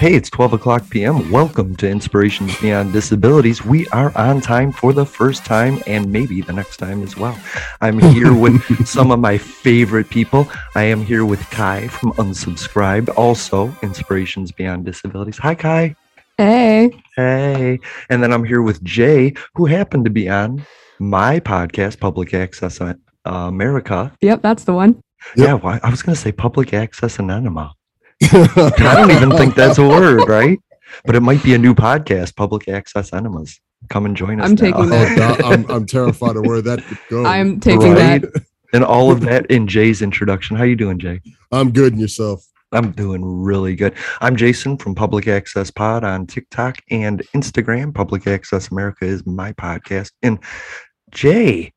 Hey, it's 12 o'clock p.m. Welcome to Inspirations Beyond Disabilities. We are on time for the first time and maybe the next time as well. I'm here with some of my favorite people. I am here with Kai from Unsubscribed, also Inspirations Beyond Disabilities. Hi, Kai. Hey. Hey. And then I'm here with Jay, who happened to be on my podcast, Public Access America. Yep, that's the one. Yep. Yeah, well, I was going to say Public Access Anonymous. I don't even think that's a word, right? But it might be a new podcast, Public Access Enemas. Come and join us. I'm now. taking oh, that. Oh, I'm, I'm terrified of where that could go. I'm taking right? that. And all of that in Jay's introduction. How you doing, Jay? I'm good. And yourself? I'm doing really good. I'm Jason from Public Access Pod on TikTok and Instagram. Public Access America is my podcast. And Jay,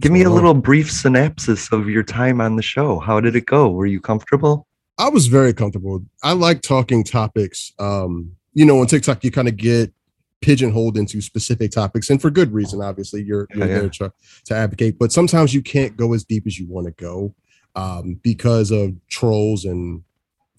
give me a little brief synopsis of your time on the show. How did it go? Were you comfortable? I was very comfortable. I like talking topics. Um, you know, on TikTok, you kind of get pigeonholed into specific topics, and for good reason. Obviously, you're, you're yeah, there to, to advocate, but sometimes you can't go as deep as you want to go um, because of trolls and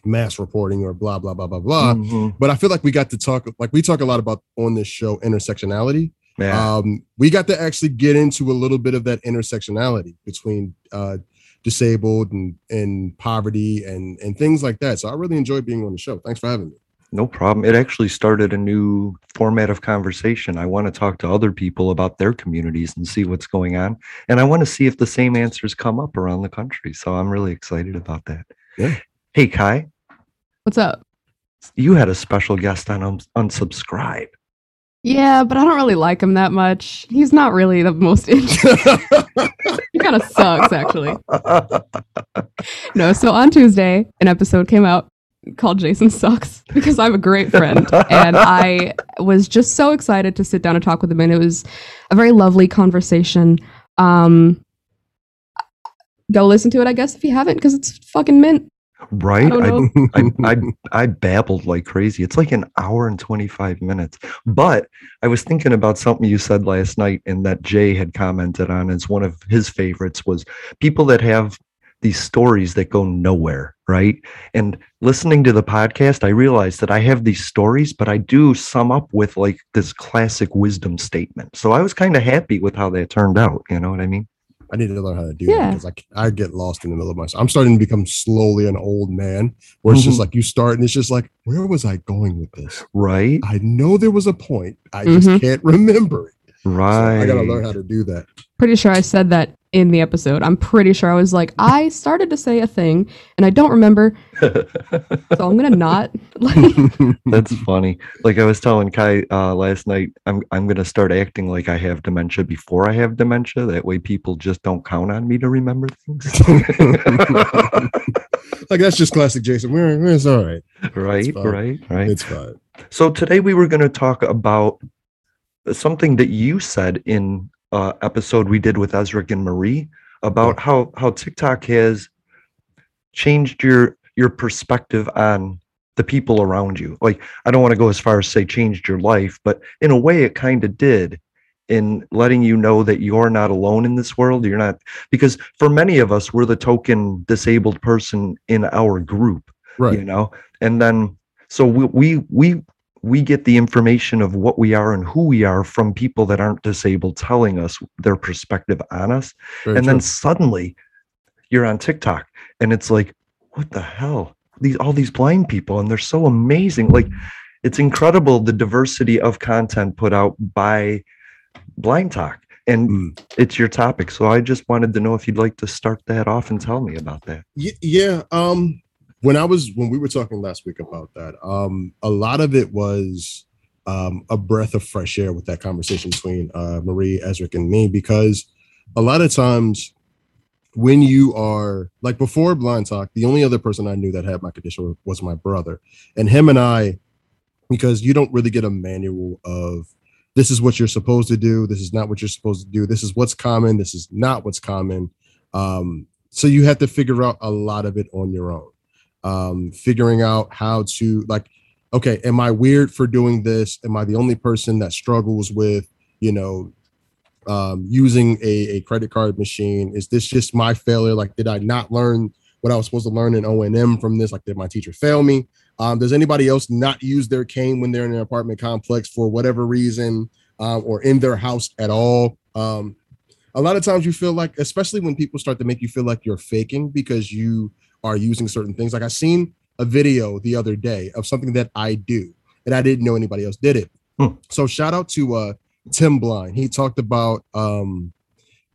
mass reporting or blah blah blah blah blah. Mm-hmm. But I feel like we got to talk, like we talk a lot about on this show, intersectionality. Yeah. Um, we got to actually get into a little bit of that intersectionality between uh, disabled and and poverty and and things like that. So I really enjoyed being on the show. Thanks for having me. No problem. It actually started a new format of conversation. I want to talk to other people about their communities and see what's going on. And I want to see if the same answers come up around the country. So I'm really excited about that. Yeah. Hey, Kai. What's up? You had a special guest on um, Unsubscribe. Yeah, but I don't really like him that much. He's not really the most interesting. he kind of sucks, actually. No, so on Tuesday, an episode came out called Jason Sucks because I'm a great friend. and I was just so excited to sit down and talk with him. And it was a very lovely conversation. Um, go listen to it, I guess, if you haven't, because it's fucking mint. Right? Oh, I, I, I, I, babbled like crazy. It's like an hour and 25 minutes. But I was thinking about something you said last night and that Jay had commented on as one of his favorites was people that have these stories that go nowhere, right? And listening to the podcast, I realized that I have these stories, but I do sum up with like this classic wisdom statement. So I was kind of happy with how that turned out. You know what I mean? I need to learn how to do yeah. that because I, I get lost in the middle of myself. I'm starting to become slowly an old man where it's mm-hmm. just like you start and it's just like, where was I going with this? Right. I know there was a point. I mm-hmm. just can't remember it. Right. So I got to learn how to do that. Pretty sure I said that in the episode. I'm pretty sure I was like, I started to say a thing and I don't remember. so I'm gonna not. like That's funny. Like I was telling Kai uh, last night, I'm I'm gonna start acting like I have dementia before I have dementia. That way, people just don't count on me to remember things. like that's just classic Jason. We're, it's all right. Right, right, right. It's fine. So today we were going to talk about something that you said in uh, episode we did with Ezra and Marie about how how TikTok has changed your your perspective on the people around you. Like I don't want to go as far as say changed your life, but in a way it kind of did in letting you know that you're not alone in this world. You're not because for many of us we're the token disabled person in our group, right. you know. And then so we we we we get the information of what we are and who we are from people that aren't disabled telling us their perspective on us. Very and true. then suddenly you're on TikTok and it's like, what the hell? These all these blind people and they're so amazing. Like it's incredible the diversity of content put out by BlindTok. And mm. it's your topic. So I just wanted to know if you'd like to start that off and tell me about that. Yeah. Um, when I was when we were talking last week about that, um, a lot of it was um, a breath of fresh air with that conversation between uh, Marie, Ezric, and me because a lot of times when you are like before BlindTok the only other person i knew that had my condition was my brother. And him and i because you don't really get a manual of this is what you're supposed to do this is not what you're supposed to do this is what's common this is not what's common. Um, so you have to figure out a lot of it on your own um, figuring out how to like, okay, am I weird for doing this? Am I the only person that struggles with, you know, um, using a, a credit card machine? Is this just my failure? Like, did I not learn what I was supposed to learn in O and M from this? Like, did my teacher fail me? Um, does anybody else not use their cane when they're in an apartment complex for whatever reason, um, or in their house at all? Um, a lot of times you feel like, especially when people start to make you feel like you're faking because you are using certain things. Like I seen a video the other day of something that I do, and I didn't know anybody else did it. Hmm. So shout out to uh, Tim Blind. He talked about um,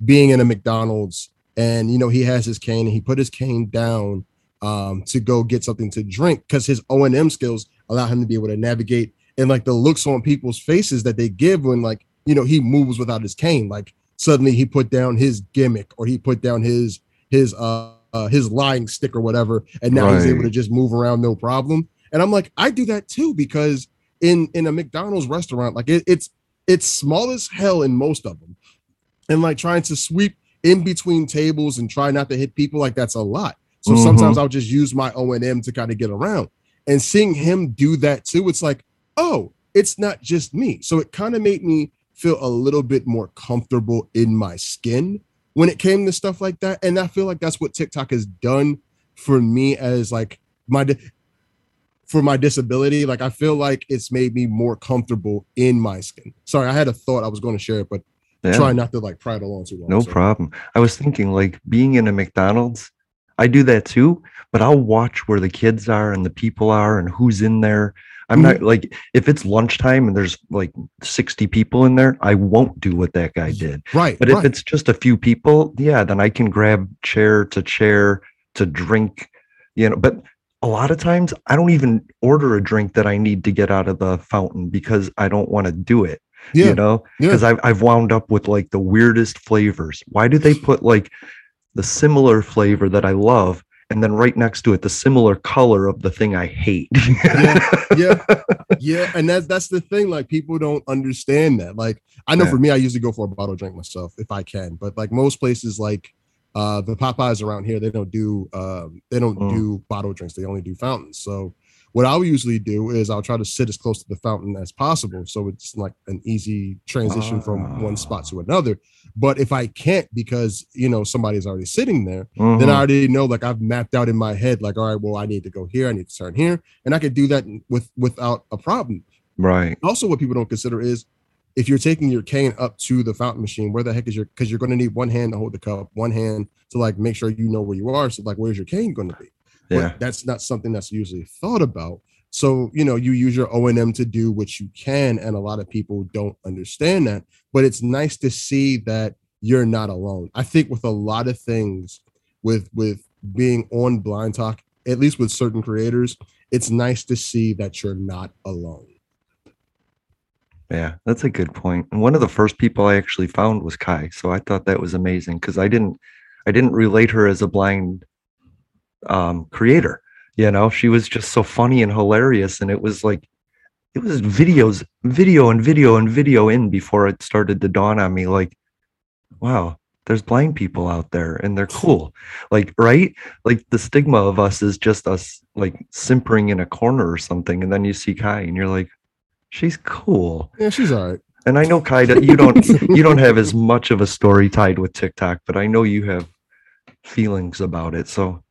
being in a McDonald's, and you know he has his cane, and he put his cane down um, to go get something to drink because his O and M skills allow him to be able to navigate and like the looks on people's faces that they give when like you know he moves without his cane, like suddenly he put down his gimmick or he put down his his uh, uh his lying stick or whatever and now he's able to just move around no problem. And i'm like i do that too because in in a mcdonald's restaurant like it, it's it's small as hell in most of them. And like trying to sweep in between tables and try not to hit people like that's a lot. So Mhm. sometimes i'll just use my o&m to kind of get around. And seeing him do that too it's like oh it's not just me. So it kind of made me feel a little bit more comfortable in my skin when it came to stuff like that and i feel like that's what tiktok has done for me as like my for my disability like i feel like it's made me more comfortable in my skin sorry i had a thought i was going to share it but Yeah. try not to like prattle on too long No so- problem. I was thinking like being in a McDonald's, I do that too, but I'll watch where the kids are and the people are and who's in there. I'm not mm-hmm. like if it's lunchtime and there's like 60 people in there, I won't do what that guy did. right But if it's just a few people, yeah, then I can grab chair to chair to drink, you know, but a lot of times I don't even order a drink that I need to get out of the fountain because I don't want to do it yeah you know yeah. because I've, I've wound up with like the weirdest flavors why do they put like the similar flavor that i love and then right next to it the similar color of the thing i hate yeah yeah and that's that's the thing like people don't understand that like i know Yeah. for me i usually go for a bottle drink myself if i can but like most places like uh the popeyes around here they don't do um they don't Mm. do bottle drinks they only do fountains so what i'll usually do is i'll try to sit as close to the fountain as possible. So it's like an easy transition from one spot to another. But if i can't because you know somebody's already sitting there then I Mhm. already know like I've mapped out in my head like all right well I need to go here. I need to turn here. And I could do that with without a problem. right. Also what people don't consider is if you're taking your cane up to the fountain machine where the heck is your because you're going to need one hand to hold the cup one hand to like make sure you know where you are. So like where's your cane going to be yeah. that's not something that's usually thought about. So you know you use your o&m to do what you can and a lot of people don't understand that but it's nice to see that you're not alone. I think with a lot of things with with being on BlindTok at least with certain creators it's nice to see that you're not alone. Yeah that's a good point. And one of the first people i actually found was kai so i thought that was amazing because i didn't i didn't relate her as a blind um creator you know? She was just so funny and hilarious and it was like it was videos video and video and video in before it started to dawn on me like wow there's blind people out there and they're cool. Like right? Like the stigma of us is just us like simpering in a corner or something and then you see kai and you're like she's cool. Yeah she's all right. And i know kai you don't you don't have as much of a story tied with tiktok but i know you have feelings about it so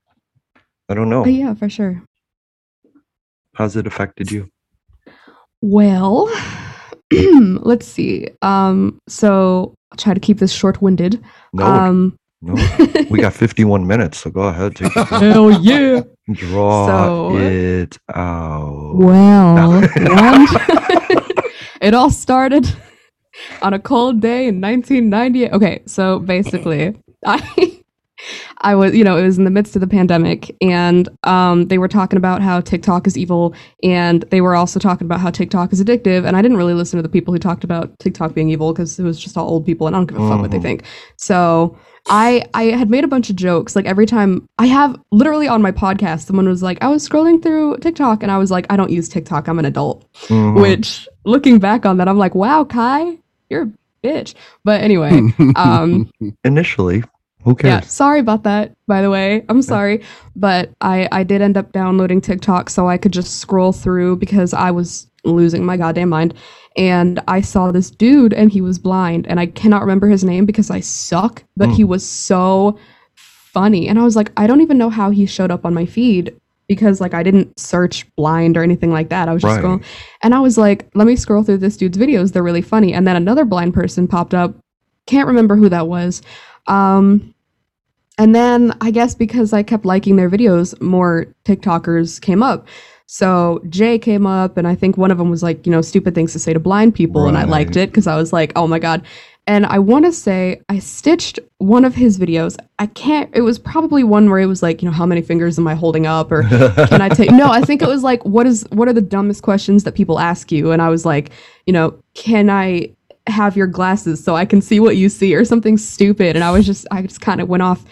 i don't know Uh, yeah, for sure. how's it affected you Well, let's see. Um, so I'll try to keep this short-winded. no Um, no we got 51 minutes so go ahead take your hell yeah. draw So- it out Well, one, it all started on a cold day in 1998. Okay, so basically, I I was, you know, it was in the midst of the pandemic, and um, they were talking about how TikTok is evil, and they were also talking about how TikTok is addictive. And I didn't really listen to the people who talked about TikTok being evil because it was just all old people, and I don't give a fuck what they Mhm. think. So I I had made a bunch of jokes. Like every time I have literally on my podcast, someone was like, I was scrolling through TikTok, and I was like, I don't use TikTok. I'm an adult. Mhm. Which, looking back on that, I'm like, wow, Kai, you're a bitch. But anyway, um, initially who yeah, sorry about that. By the way, I'm sorry, but I I did end up downloading TikTok so I could just scroll through because I was losing my goddamn mind. And I saw this dude, and he was blind, and I cannot remember his name because I suck. But Mm. he was so funny, and I was like, I don't even know how he showed up on my feed because like I didn't search blind or anything like that. I was just Right. going and I was like, let me scroll through this dude's videos. They're really funny. And then another blind person popped up. Can't remember who that was. Um and then I guess because I kept liking their videos, more TikTokers came up. So Jay came up, and I think one of them was like, you know, stupid things to say to blind people, and I liked it because I was like, oh my god. And I want to say I stitched one of his videos. I can't. It was probably one where it was like, you know, how many fingers am I holding up, or can I take? No, I think it was like, what is what are the dumbest questions that people ask you? And I was like, you know, can I have your glasses so I can see what you see, or something stupid? And I was just, I just kind of went off,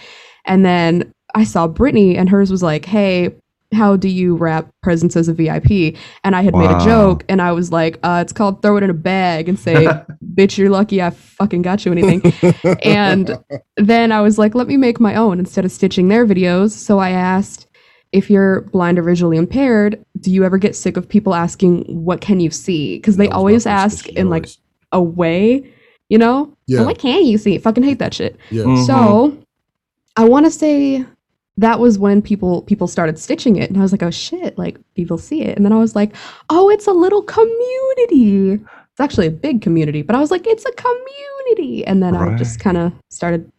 and then I saw Brittany, and hers was like, hey. How do you wrap presents as a VIP? And I had made a joke, and I was like, uh, "It's called throw it in a bag and say, bitch, you're lucky I fucking got you anything." and then I was like, let me make my own instead of stitching their videos. So I asked, if you're blind or visually impaired, do you ever get sick of people asking, what can you see? Because they That was my always ask in like always. a way, you know? Yeah. Well, what can you see? Fucking hate that shit. yeah. Mm. So I want to say that was when people people started stitching it and I was like, "Oh shit, like people see it." And then I was like, "Oh, it's a little community." It's actually a big community, but I was like, "It's a community." And then I just kind of started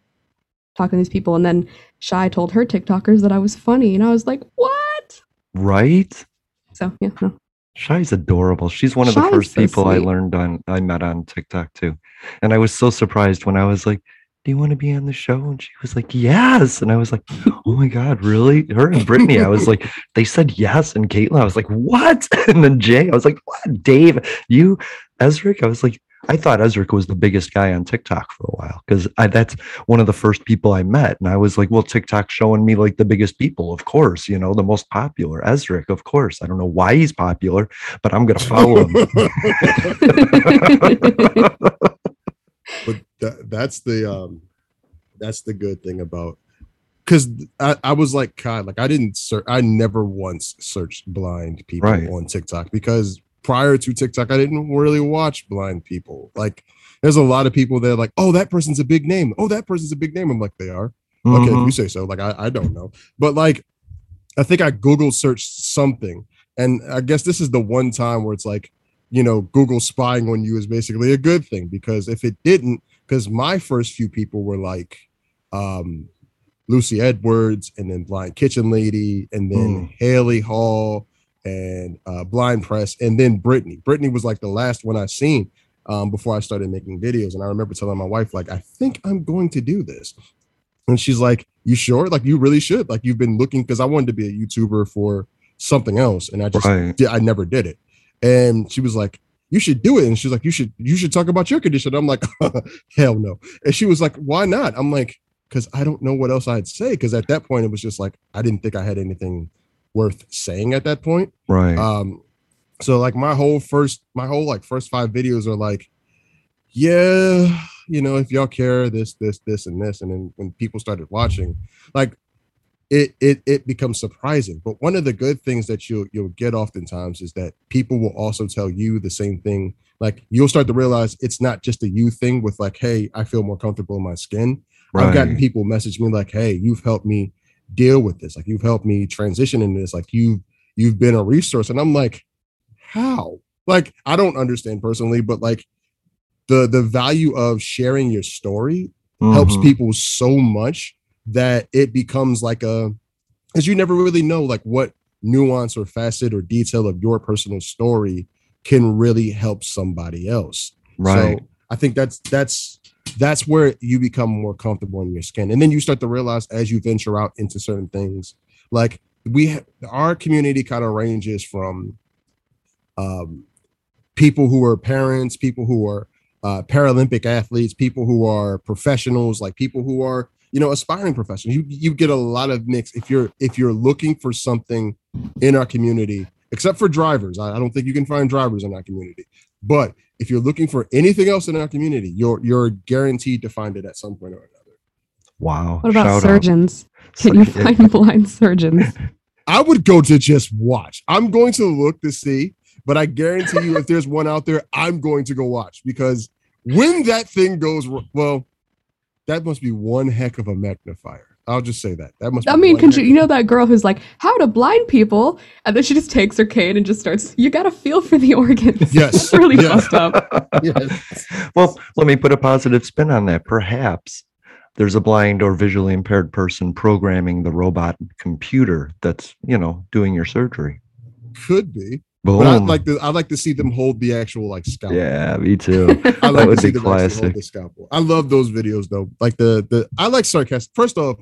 talking to these people and then Shy told her TikTokers that I was funny and I was like, "What?" right? So, yeah, no. Shy's adorable. She's one of the first so people I learned on I met on TikTok too. And I was so surprised when I was like, Do you want to be on the show? And she was like, Yes. And I was like, Oh my God, really? Her and Brittany. I was like, they said yes. And Caitlin, I was like, What? And then Jay, I was like, What? Dave, you, Ezric? I was like, I thought Ezric was the biggest guy on TikTok for a while because that's one of the first people I met. And I was like, well, TikTok's showing me like the biggest people, of course, you know, the most popular. Ezric, of course. I don't know why he's popular, but I'm going to follow him. but that, that's the um that's the good thing about because I, I was like God, like I didn't search I never once searched blind people Right. on TikTok because prior to TikTok I didn't really watch blind people. Like there's a lot of people that are like, oh, that person's a big name. Oh, that person's a big name. I'm like, they are. Okay, if Mhm. you say so. Like I, I don't know. But like I think I Google searched something. And I guess this is the one time where it's like, you know, Google spying on you is basically a good thing because if it didn't, because my first few people were like um Lucy Edwards and then Blind Kitchen Lady and then Mm. Haley Hall and uh Blind Press and then Brittany. Brittany was like the last one I seen um before I started making videos. And I remember telling my wife, like, I think I'm going to do this. And she's like, You sure? Like, you really should. Like, you've been looking because I wanted to be a YouTuber for something else, and I just Right. did, I never did it. And she was like, You should do it. And she's like, You should you should talk about your condition. I'm like, hell no. And she was like, Why not? I'm like, because I don't know what else I'd say. Because at that point, it was just like I didn't think I had anything worth saying at that point. Right. Um, so like my whole first, my whole like first five videos are like, yeah, you know, if y'all care, this, this, this, and this, and then when people started watching, like it, it, it becomes surprising. But one of the good things that you'll you'll get oftentimes is that people will also tell you the same thing. Like you'll start to realize it's not just a you thing with like, hey, I feel more comfortable in my skin. I've gotten people message me like, "Hey, you've helped me deal with this. Like, you've helped me transition in this. Like, you you've been a resource." And I'm like, "How?" Like, I don't understand personally, but like the the value of sharing your story helps Mhm. people so much that it becomes like a because you never really know like what nuance or facet or detail of your personal story can really help somebody else. Right. So I think that's that's that's where you become more comfortable in your skin, and then you start to realize as you venture out into certain things, like we ha- our community kind of ranges from um, people who are parents, people who are uh, Paralympic athletes, people who are professionals, like people who are you know aspiring professionals. You you get a lot of mix if you're if you're looking for something in our community, except for drivers. I, I don't think you can find drivers in our community, but if you're looking for anything else in our community, you're you're guaranteed to find it at some point or another. Wow. What about Shout out. surgeons? Can you find blind surgeons? I would go to just watch. I'm going to look to see, but I guarantee you, if there's one out there, I'm going to go watch because when that thing goes, well, that must be one heck of a magnifier. I'll just say that. That must. Be. I be mean, can you, you know that girl who's like, how to blind people? And then she just takes her cane and just starts, you got to feel for the organs. Yes, It's really yes. fucked up. Yes. well, let me put a positive spin on that. Perhaps there's a blind or visually impaired person programming the robot computer that's, you know, doing your surgery. Could be, Boom. but I'd like to. I'd like to see them hold the actual like scalpel. yeah, me too. I like would to see be them actually hold the scalpel. I love those videos though. Like the the I like sarcastic. First off,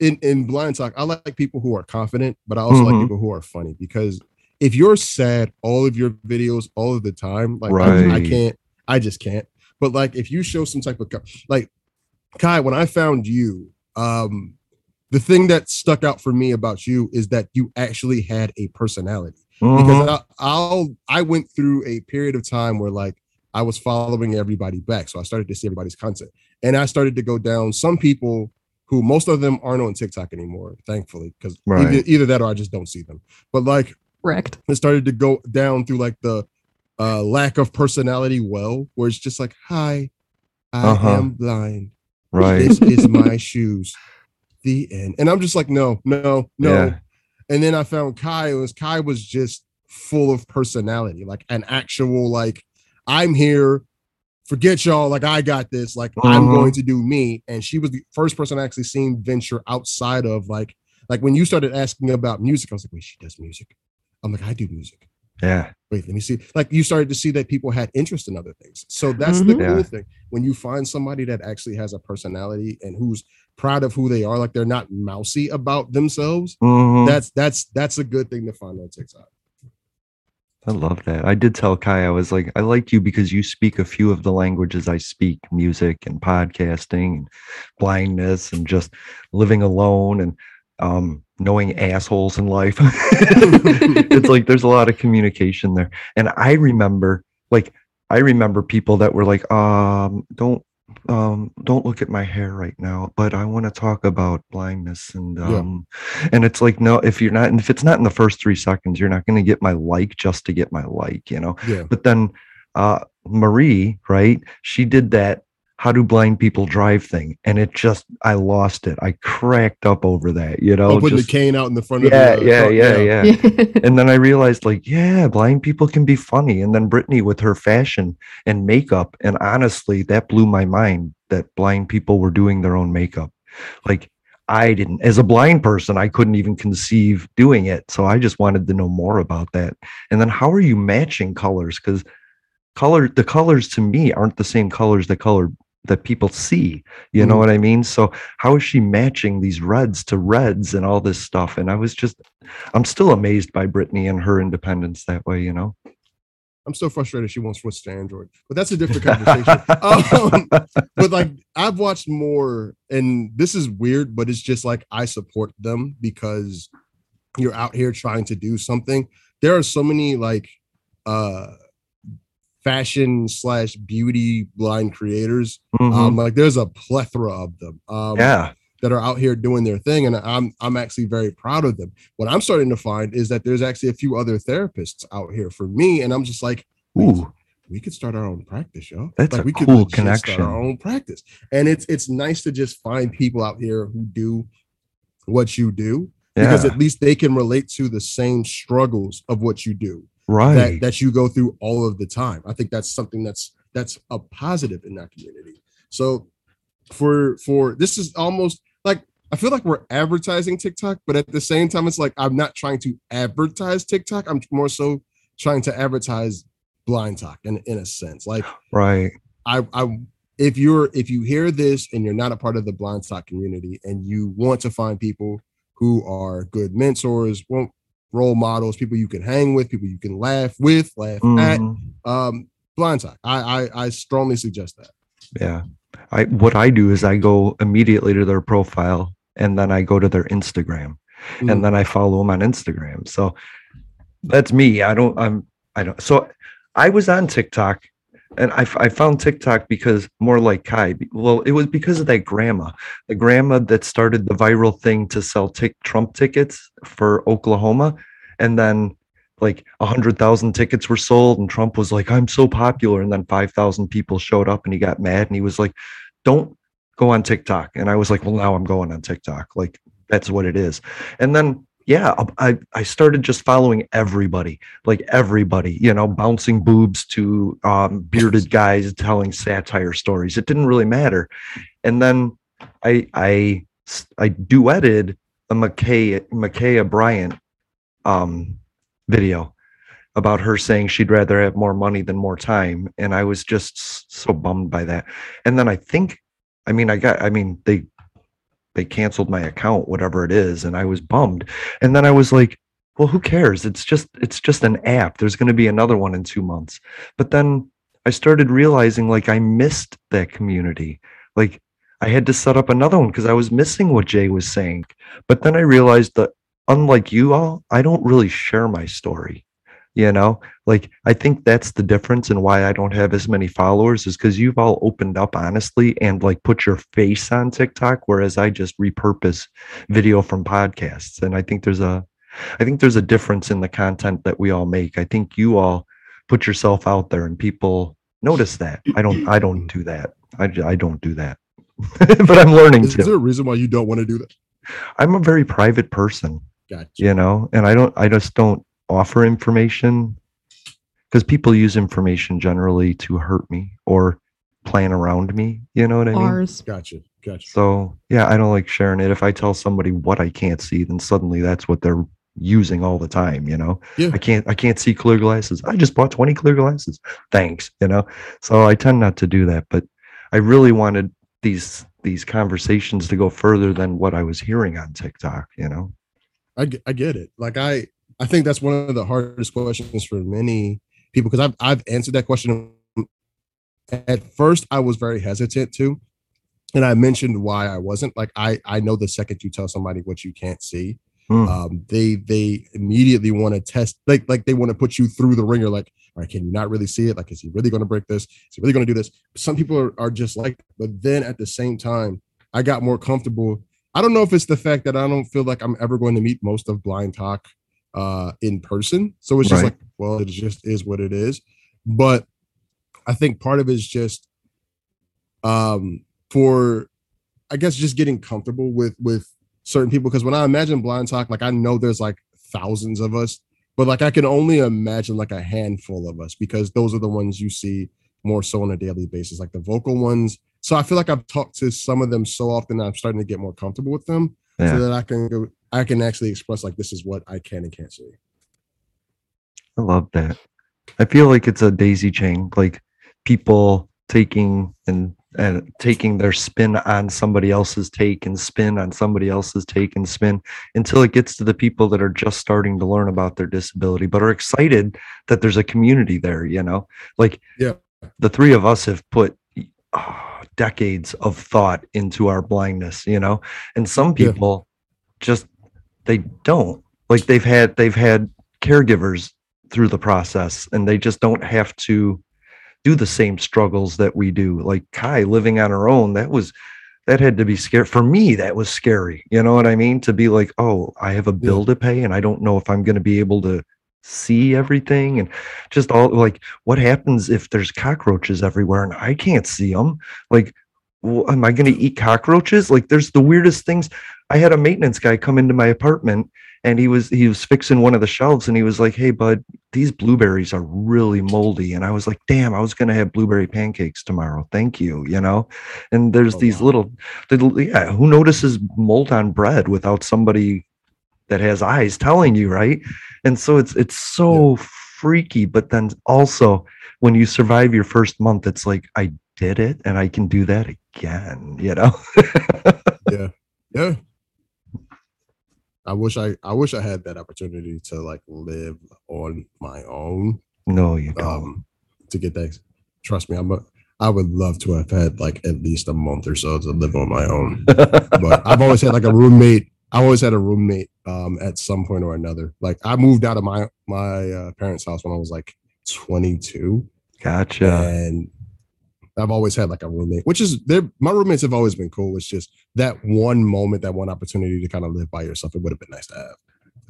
in in BlindTok, I like people who are confident, but I also Mhm. like people who are funny because if you're sad all of your videos all of the time, like I- I, can't, I just can't. But like if you show some type of like Kai, when I found you, um, the thing that stuck out for me about you is that you actually had a personality Mhm. because I, I'll I went through a period of time where like I was following everybody back, so I started to see everybody's content, and I started to go down some people who most of them aren't on TikTok anymore, thankfully, because Right. either, either that or I just don't see them. But like Wrecked. it started to go down through like the uh lack of personality well, where it's just like, hi, I Uh-huh. am blind. right. This is my shoes. The end. And I'm just like, no, no, no. Yeah. And then I found Kai. It was Kai was just full of personality, like an actual, like, I'm here. Forget y'all. Like, I got this. Like, I'm Mhm. going to do me. And she was the first person I actually seen venture outside of like, like when you started asking about music, I was like, wait, she does music. I'm like, I do music. Yeah. Wait, let me see. Like you started to see that people had interest in other things. So that's the Mhm. cool Yeah. thing. When you find somebody that actually has a personality and who's proud of who they are, like they're not mousy about themselves. Mhm. That's that's that's a good thing to find on TikTok. I love that. I did tell Kai, I was like, I like you because you speak a few of the languages I speak music and podcasting and blindness and just living alone and um, knowing assholes in life. it's like there's a lot of communication there. And I remember, like, I remember people that were like, um, don't um don't look at my hair right now but i want to talk about blindness and Yeah. um and it's like no if you're not if it's not in the first three seconds you're not going to get my like just to get my like you know Yeah. but then uh marie right she did that how do blind people drive thing and it just i lost it i cracked up over that you know putting just- the cane out in the front of yeah, the yeah, car. yeah, yeah, Yeah. And then I realized, like, yeah, blind people can be funny. And then Brittany with her fashion and makeup, and honestly, that blew my mind that blind people were doing their own makeup. Like, I didn't, as a blind person, I couldn't even conceive doing it. So I just wanted to know more about that. And then, how are you matching colors? Because color, the colors to me aren't the same colors that color that people see. You know Mhm. what I mean? So how is she matching these reds to reds and all this stuff? And I was just, I'm still amazed by Brittany and her independence that way, you know? I'm still frustrated she won't switch to Android, but that's a different conversation. um, but like I've watched more, and this is weird, but it's just like I support them because you're out here trying to do something. There are so many like uh fashion slash beauty blind creators. Mhm. Um, like there's a plethora of them. Um, yeah. that are out here doing their thing and I'm I'm actually very proud of them. What I'm starting to find is that there's actually a few other therapists out here for me and I'm just like Ooh, we could start our own practice, yo. That's like a we could cool start connection. our own practice. And it's it's nice to just find people out here who do what you do because at least they can relate to the same struggles of what you do right. that that you go through all of the time. I think that's something that's that's a positive in that community. So for for this is almost like I feel like we're advertising TikTok, but at the same time, it's like I'm not trying to advertise TikTok. I'm more so trying to advertise BlindTok in, in a sense. Like right. I I if you're if you hear this and you're not a part of the BlindTok community and you want to find people who are good mentors, well, role models, people you can hang with, people you can laugh with, laugh at, Mhm. um, BlindTok. I, I I strongly suggest that. Yeah. I what I do is I go immediately to their profile and then I go to their Instagram Mm. and then I follow them on Instagram. So that's me. I don't I'm I don't so I was on TikTok and I, found TikTok because more like Kai. Well, it was because of that grandma, the grandma that started the viral thing to sell Trump tickets for Oklahoma, and then like a hundred thousand tickets were sold, and Trump was like, "I'm so popular," and then five thousand people showed up, and he got mad, and he was like, "Don't." go on TikTok. And I was like, well, now I'm going on TikTok. Like that's what it is. And then yeah, I I started just following everybody, like everybody, you know, bouncing boobs to um, bearded guys telling satire stories. It didn't really matter. And then I I I duetted a McKay Ma'Khia Bryant um, video about her saying she'd rather have more money than more time, and I was just so bummed by that. And then I think, I mean, I got, I mean, they they canceled my account, whatever it is, and I was bummed. And then I was like, well, who cares? It's just it's just an app. There's going to be another one in two months. But then I started realizing like I missed that community. Like I had to set up another one because I was missing what Jay was saying. But then I realized that unlike you all, I don't really share my story. You know, like I think that's the difference and why I don't have as many followers is because you've all opened up honestly and like put your face on TikTok, whereas I just repurpose video from podcasts. And I think there's a I think there's a difference in the content that we all make. I think you all put yourself out there and people notice that. I don't I don't do that. I, I don't do that. but I'm learning Is to. there a reason why you don't want to do that? I'm a very private person, Gotcha. you know, and I don't I just don't offer information because people use information generally to hurt me or plan around me, you know what I mean? Bars. Gotcha. Gotcha. So, yeah, I don't like sharing it. If I tell somebody what I can't see, then suddenly that's what they're using all the time, you know? Yeah. I can't I can't see clear glasses. I just bought 20 clear glasses. Thanks, you know. So I tend not to do that, but I really wanted these these conversations to go further than what I was hearing on TikTok, you know. I, I get it. Like I I think that's one of the hardest questions for many people because I've I've answered that question. At first, I was very hesitant to, and I mentioned why I wasn't. Like I I know the second you tell somebody what you can't see, Hmm. um, they they immediately want to test like like they want to put you through the ringer. Like, all right, can you not really see it? Like, is he really going to break this? Is he really going to do this? Some people are, are just like, but then at the same time, I got more comfortable. I don't know if it's the fact that I don't feel like I'm ever going to meet most of BlindTok uh, in person. So it's just Right. like, well, it just is what it is. But I think part of it is just um, for, I guess, just getting comfortable with with certain people. Because when I imagine BlindTok, like I know there's like thousands of us, but like I can only imagine like a handful of us because those are the ones you see more so on a daily basis, like the vocal ones. So I feel like I've talked to some of them so often that I'm starting to get more comfortable with them Yeah. so that I can go, I can actually express like this is what I can and can't see. I love that. I feel like it's a daisy chain, like people taking and and taking their spin on somebody else's take and spin on somebody else's take and spin until it gets to the people that are just starting to learn about their disability but are excited that there's a community there, you know? Like Yeah. the three of us have put ah, decades of thought into our blindness, you know? And some Yeah. people just they don't. Like they've had they've had caregivers through the process and they just don't have to do the same struggles that we do like kai living on her own that was that had to be scary for me that was scary you know what i mean to be like oh i have a bill to pay and i don't know if i'm going to be able to see everything and just all like what happens if there's cockroaches everywhere and i can't see them like well, am i going to eat cockroaches? Like there's the weirdest things. I had a maintenance guy come into my apartment and he was he was fixing one of the shelves and he was like hey bud these blueberries are really moldy. And i was like damn i was going to have blueberry pancakes tomorrow. Thank you you know? And there's Oh, these wow. little little yeah who notices mold on bread without somebody that has eyes telling you right and so it's it's so freaky but then also when you survive your first month it's like i did it and i can do that again you know Yeah. Yeah. I wish I I wish I had that opportunity to like live on my own. no you don't Um to get that. Trust me, I'm a I would love to have had like at least a month or so to live on my own. But I've always had like a roommate. I always had a roommate um at some point or another. Like I moved out of my my uh, parents' house when I was like 22. gotcha and I've always had like a roommate, which is they're my roommates have always been cool. It's just that one moment, that one opportunity to kind of live by yourself. It would have been nice to have.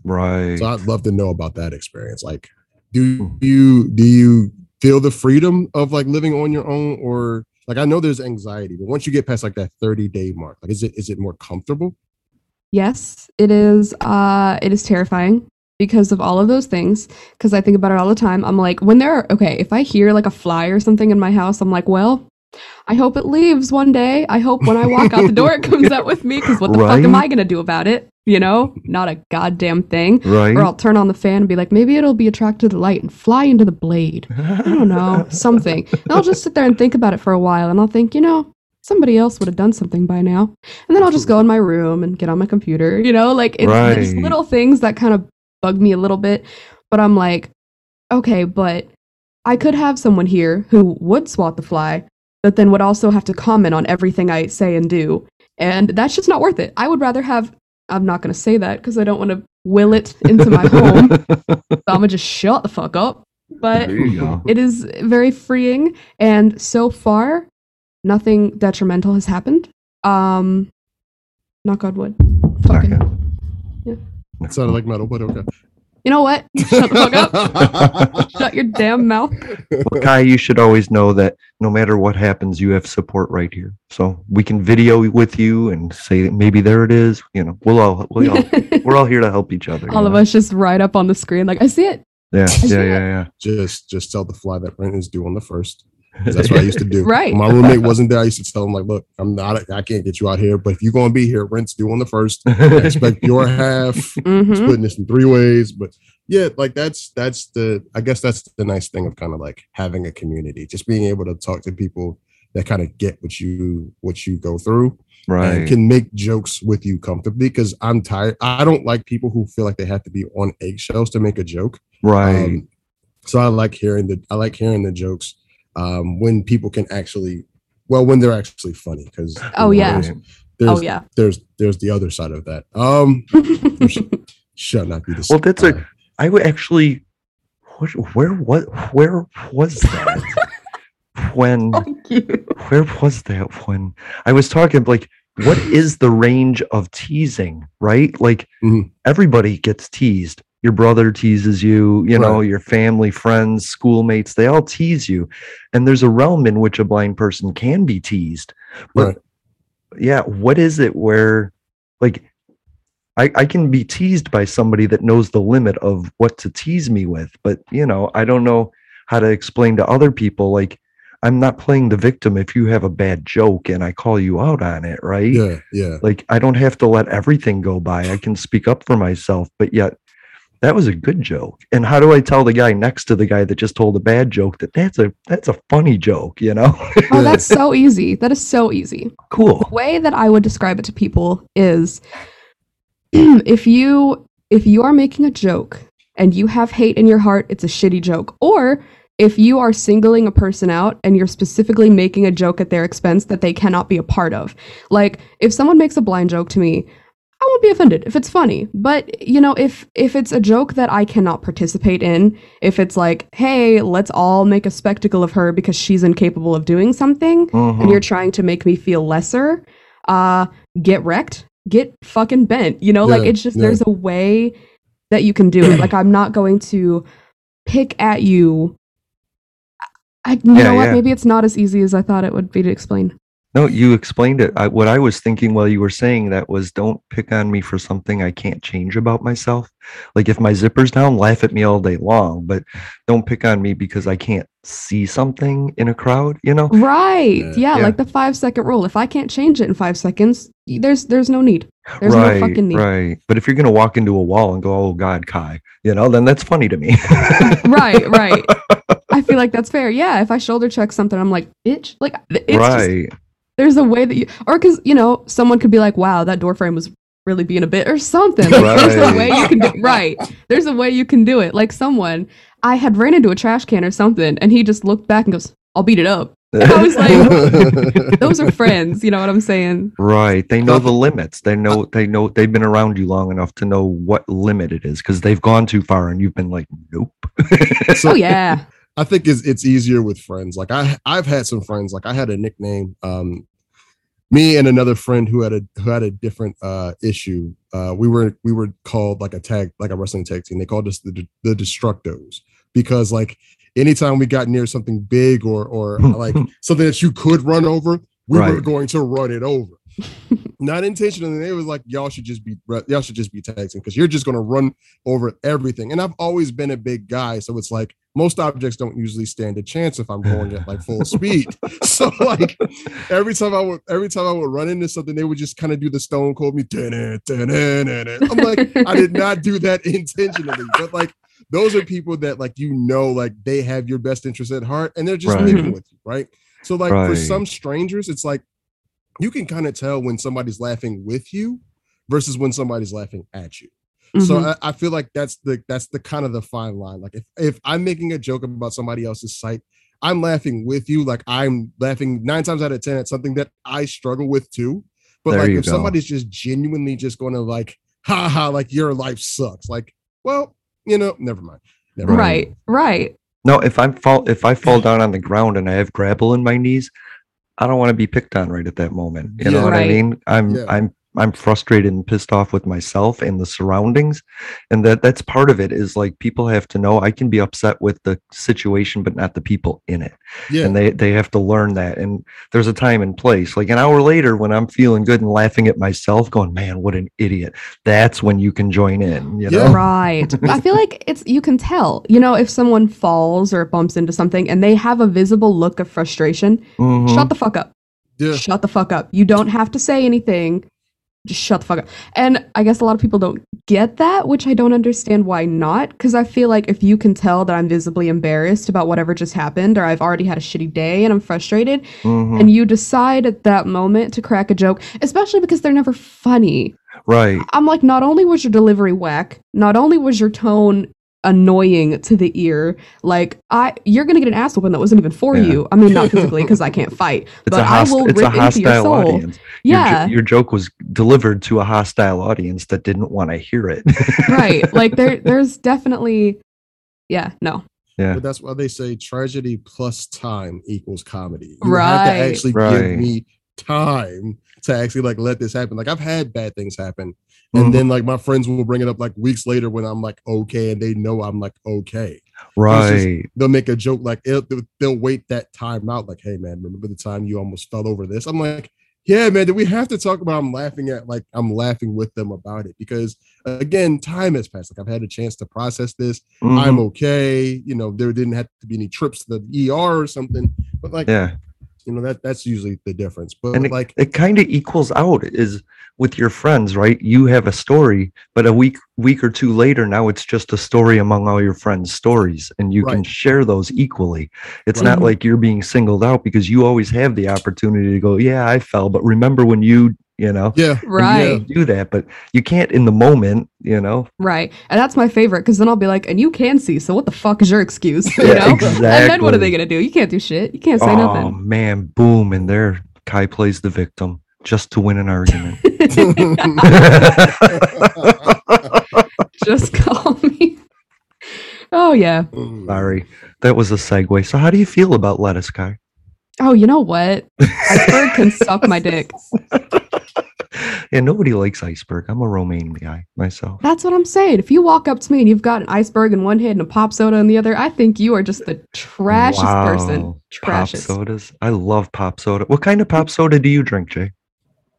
right So I'd love to know about that experience. Like, do you do you feel the freedom of like living on your own, or like I know there's anxiety, but once you get past like that 30 day mark, like is it is it more comfortable? Yes, it is. Uh, it is terrifying because of all of those things. Because I think about it all the time. I'm like, when there are okay, if I hear like a fly or something in my house, I'm like, well, I hope it leaves one day. I hope when I walk out the door, it comes out with me. Because what the fuck am I gonna do about it? You know, not a goddamn thing. Right. Or I'll turn on the fan and be like, maybe it'll be attracted to the light and fly into the blade. I don't know, something. And I'll just sit there and think about it for a while, and I'll think, you know, somebody else would have done something by now. And then I'll just go in my room and get on my computer. You know, like it's Right. little things that kind of bug me a little bit. But I'm like, okay, but I could have someone here who would swat the fly, but then would also have to comment on everything I say and do. And that's just not worth it. I would rather have. I'm not going to say that because I don't want to will it into my home. So I'm gonna just shut the fuck up. But There you go. it is very freeing, and so far, nothing detrimental has happened. Um, knock on wood. Fucking. It sounded like metal, but okay. You know what? Shut the fuck up. Shut your damn mouth. Well, Kai, you should always know that no matter what happens, you have support right here. So we can video with you and say maybe there it is. You know, we'll all we all we're all here to help each other. All you of know? us just right up on the screen, like I see it. Yeah, see yeah, it. yeah, yeah. just just tell the fly that rent is due on the first. 'Cause That's what I used to do. Right. When my roommate wasn't there. I used to tell him like, "Look, I'm not. I can't get you out here. But if you're gonna be here, rent's due on the first. I expect your half. hmm Splitting this in three ways. But yeah, like that's that's the. I guess that's the nice thing of kind of like having a community, just being able to talk to people that kind of get what you what you go through and right. can make jokes with you comfortably. Because I'm tired. I don't like people who feel like they have to be on eggshells to make a joke. Right. Um, so I like hearing the I like hearing the jokes um, when people can actually, well, when they're actually funny. Because Oh, yeah. there's, there's, Oh yeah. there's there's the other side of that. Um, shall not be the. Well, that's a- I would actually. What, where what where was that when where was that when I was talking like what is the range of teasing, right? Like Mhm. everybody gets teased. Your brother teases you, you know, Right. your family, friends, schoolmates, they all tease you. And there's a realm in which a blind person can be teased. But Right. yeah, what is it where like I, I can be teased by somebody that knows the limit of what to tease me with, but you know, I don't know how to explain to other people like I'm not playing the victim if you have a bad joke and I call you out on it, right? yeah, yeah. Like I don't have to let everything go by. I can speak up for myself, but yet that was a good joke. And how do I tell the guy next to the guy that just told a bad joke that that's a that's a funny joke, you know? Oh, that's so easy. That is so easy. cool. The way that I would describe it to people is if you if you are making a joke and you have hate in your heart, it's a shitty joke. Or if you are singling a person out and you're specifically making a joke at their expense that they cannot be a part of. Like if someone makes a blind joke to me, I won't be offended if it's funny. But you know, if if it's a joke that I cannot participate in, if it's like, "Hey, let's all make a spectacle of her because she's incapable of doing something," and Mhm. you're trying to make me feel lesser, uh, get wrecked, get fucking bent. You know, like it's just yeah. there's a way that you can do it. Like I'm not going to pick at you. I, you Yeah, know what? yeah. Maybe it's not as easy as I thought it would be to explain. No, you explained it. I, what I was thinking while you were saying that was don't pick on me for something I can't change about myself. Like if my zipper's down, laugh at me all day long, but don't pick on me because I can't see something in a crowd, you know? Right? Yeah. Yeah, Yeah. like the five second rule. If I can't change it in five seconds, there's there's no need. There's no right, fucking need. right. But if you're gonna walk into a wall and go, "Oh God, Kai," you know, then that's funny to me. right, right. I feel like that's fair. Yeah, if I shoulder check something, I'm like, bitch. Like it's just right. There's a way that you or because you know someone could be like wow that door frame was really being a bit or something like, there's a Right. way you can do right there's a way you can do it like someone i had ran into a trash can or something and he just looked back and goes i'll beat it up I was like- those are friends you know what i'm saying Right. They know the limits. They know they know they've been around you long enough to know what limit it is because they've gone too far and you've been like, nope. So- oh yeah I think it's it's easier with friends. Like I I've had some friends. Like I had a nickname. Um, me and another friend who had a who had a different uh issue. Uh, we were we were called like a tag like a wrestling tag team. They called us the the Destructos because like anytime we got near something big or or like something that you could run over, we were going to run it over. Not intentionally. They was like, y'all should just be y'all should just be texting because you're just gonna run over everything. And I've always been a big guy, so it's like most objects don't usually stand a chance if I'm going at like full speed. So like every time I would every time I would run into something, they would just kind of do the stone cold me. I'm like, I did not do that intentionally, but like those are people that like you know like they have your best interest at heart and they're just Right. living with you, right? So like for some strangers, it's like you can kind of tell when somebody's laughing with you versus when somebody's laughing at you. So Mhm. I, I feel like that's the that's the kind of the fine line. Like if if I'm making a joke about somebody else's sight, I'm laughing with you. Like I'm laughing nine times out of ten at something that I struggle with too. But There like if go. somebody's just genuinely just going to like, ha ha, like your life sucks. Like, well, you know, never mind. Never mind. right, right. No, if I'm fall if I fall down on the ground and I have gravel in my knees, I don't want to be picked on right at that moment. You know Yeah. what I mean? I'm Yeah. I'm I'm frustrated and pissed off with myself and the surroundings. And that that's part of it is like people have to know I can be upset with the situation, but not the people in it. Yeah. And they they have to learn that. And there's a time and place. Like an hour later when I'm feeling good and laughing at myself, going, Man, what an idiot. That's when you can join in, you Yeah. know? Right. I feel like it's you can tell. You know, if someone falls or bumps into something and they have a visible look of frustration, Mhm. shut the fuck up. yeah. Shut the fuck up. You don't have to say anything. Just shut the fuck up. And I guess a lot of people don't get that, which I don't understand why not. Because I feel like if you can tell that I'm visibly embarrassed about whatever just happened, or I've already had a shitty day and I'm frustrated, Mhm. and you decide at that moment to crack a joke, especially because they're never funny. right. I'm like, not only was your delivery whack, not only was your tone annoying to the ear, like I, you're gonna get an ass whooping that wasn't even for Yeah. you. I mean, not physically because I can't fight, It's but a I host- will it's a rip into your soul. audience. Your jo- Yeah, your, joke was delivered to a hostile audience that didn't want to hear it. right. Like there, there's definitely, yeah, no, yeah. But that's why they say tragedy plus time equals comedy. You have to Right. actually Right. give me time to actually like let this happen. Like I've had bad things happen. And Mhm. then like my friends will bring it up like weeks later when I'm like okay and they know I'm like okay. right. They'll make a joke like they'll, they'll wait that time out like hey man remember the time you almost fell over this? I'm like yeah man, do we have to talk about I'm laughing at like I'm laughing with them about it because again time has passed. Like I've had a chance to process this. I'm Mhm. okay. You know, there didn't have to be any trips to the ER or something. But like, yeah. You know, that that's usually the difference. But And it, like, it kind of equals out is with your friends, right? You have a story, but a week week or two later, now it's just a story among all your friends' stories, and you can share those equally. It's Right. not like you're being singled out because you always have the opportunity to go, Yeah, I fell, but remember when you, you know, yeah, right, you do that, but you can't in the moment, you know. right. And that's my favorite because then I'll be like, and you can see, so what the fuck is your excuse? You Yeah, know? And then what are they gonna do? You can't do shit. You can't say nothing. oh nothing. man, boom, and there Kai plays the victim just to win an argument. Just call me. Oh yeah. Sorry, that was a segue. So, how do you feel about lettuce, Kai? Oh, you know what? Iceberg can suck my dick. yeah, nobody likes iceberg. I'm a romaine guy myself. That's what I'm saying. If you walk up to me and you've got an iceberg in one hand and a pop soda in the other, I think you are just the trashiest person. Wow, Pop Trashiest. sodas. I love pop soda. What kind of pop soda do you drink, Jay?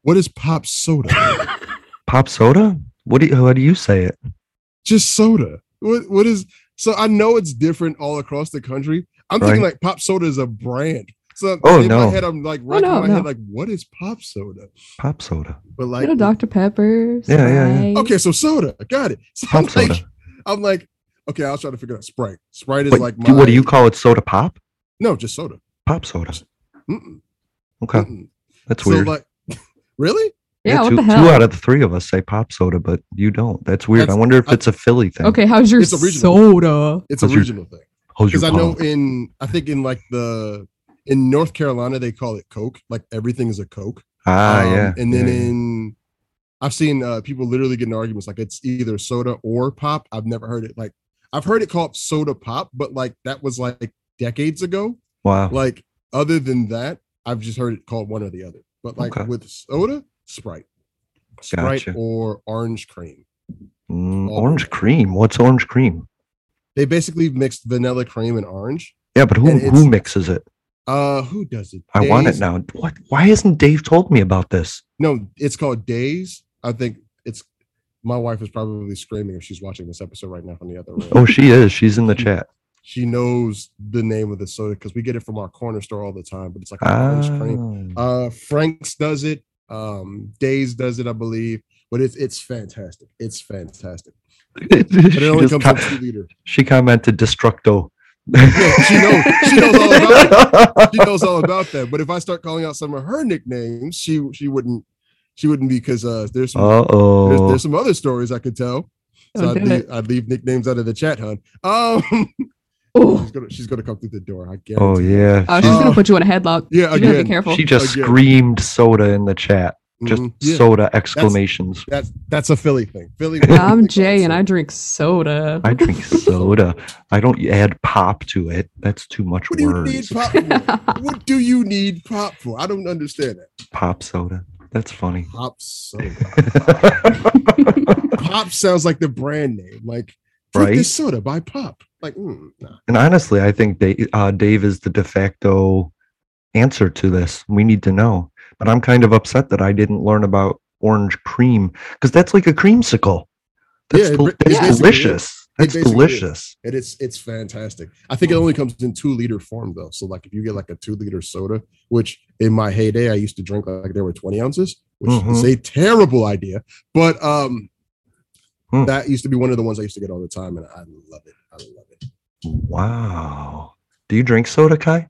What is pop soda? Pop soda? What do you, how do you say it? Just soda. What what is so I know it's different all across the country. I'm thinking like pop soda is a brand. So Oh, in no. my head, I'm like oh, racking no, my no. head like, what is pop soda? Pop soda. But You like know, Dr. Pepper. Yeah, yeah, yeah. Okay, so soda. I Got it. So Pop I'm like, soda. I'm like, okay, I was trying to figure out Sprite. Sprite is What, like my what do you call it? Soda pop? no, just soda. Pop soda. Mm-mm, Okay, mm-mm. that's So weird. like really? Yeah, what two, the two hell? out of the three of us say pop soda, but you don't. That's weird. I wonder if I- it's a Philly thing. Okay, how's your It's original. soda? It's a How's your- regional thing. How's your because I know in I think in like the in North Carolina they call it Coke. Like everything is a Coke. Ah, Um, yeah. And then yeah, in I've seen uh, people literally getting arguments like it's either soda or pop. I've never heard it like I've heard it called soda pop, but like that was like decades ago. wow. Like other than that, I've just heard it called one or the other. But like Okay. with soda, Sprite, Sprite Gotcha. or orange cream. Mm, orange cream. What's orange cream? they basically mixed vanilla cream and orange. Yeah, but who who mixes it? Uh, who does it? I want it now. What? Why hasn't Dave told me about this? No, it's called Days. I think it's. My wife is probably screaming if she's watching this episode right now from the other room. Oh, she is. She's in the chat. she knows the name of the soda because we get it from our corner store all the time. But it's like orange cream. Ah. Uh, Frank's does it. Um, Days does it, I believe. But it's it's fantastic. It's fantastic. But it only comes com- two liter. she commented destructo. Yeah, she knows. She knows all about. She knows all about that. But if I start calling out some of her nicknames, she she wouldn't. She wouldn't be because uh, there's some Uh there's, oh. there's some other stories I could tell. So Don't I'd leave. I'd leave nicknames out of the chat, hun. Um, Oh, she's gonna she's gonna come through the door. I guarantee. Oh yeah. oh, she's She's- gonna put you in a headlock. Yeah, you gotta be careful. she just Again. screamed soda in the chat. Just Mhm. Yeah, soda exclamations. that's that's a Philly thing. Philly. I'm Jay, and I drink soda. I drink soda. I don't add pop to it. That's too much What do you need pop for? what do you need pop for? I don't understand that. Pop soda. That's funny. Pop soda. Pop sounds like the brand name. Like drink Right? this soda by Pop. Like mm, nah. and honestly, I think Dave, uh, Dave is the de facto answer to this. We need to know. But I'm kind of upset that I didn't learn about orange cream because that's like a creamsicle. That's, Yeah, del- ba- it that's basically delicious. It That's basically is. delicious. And it's it's fantastic. I think it only comes in two liter form though. So like if you get like a two liter soda, which in my heyday I used to drink like there were 20 ounces, which is Mhm. a terrible idea. But um Hmm. that used to be one of the ones I used to get all the time, and I love it. I love it. Wow. Do you drink soda, Kai?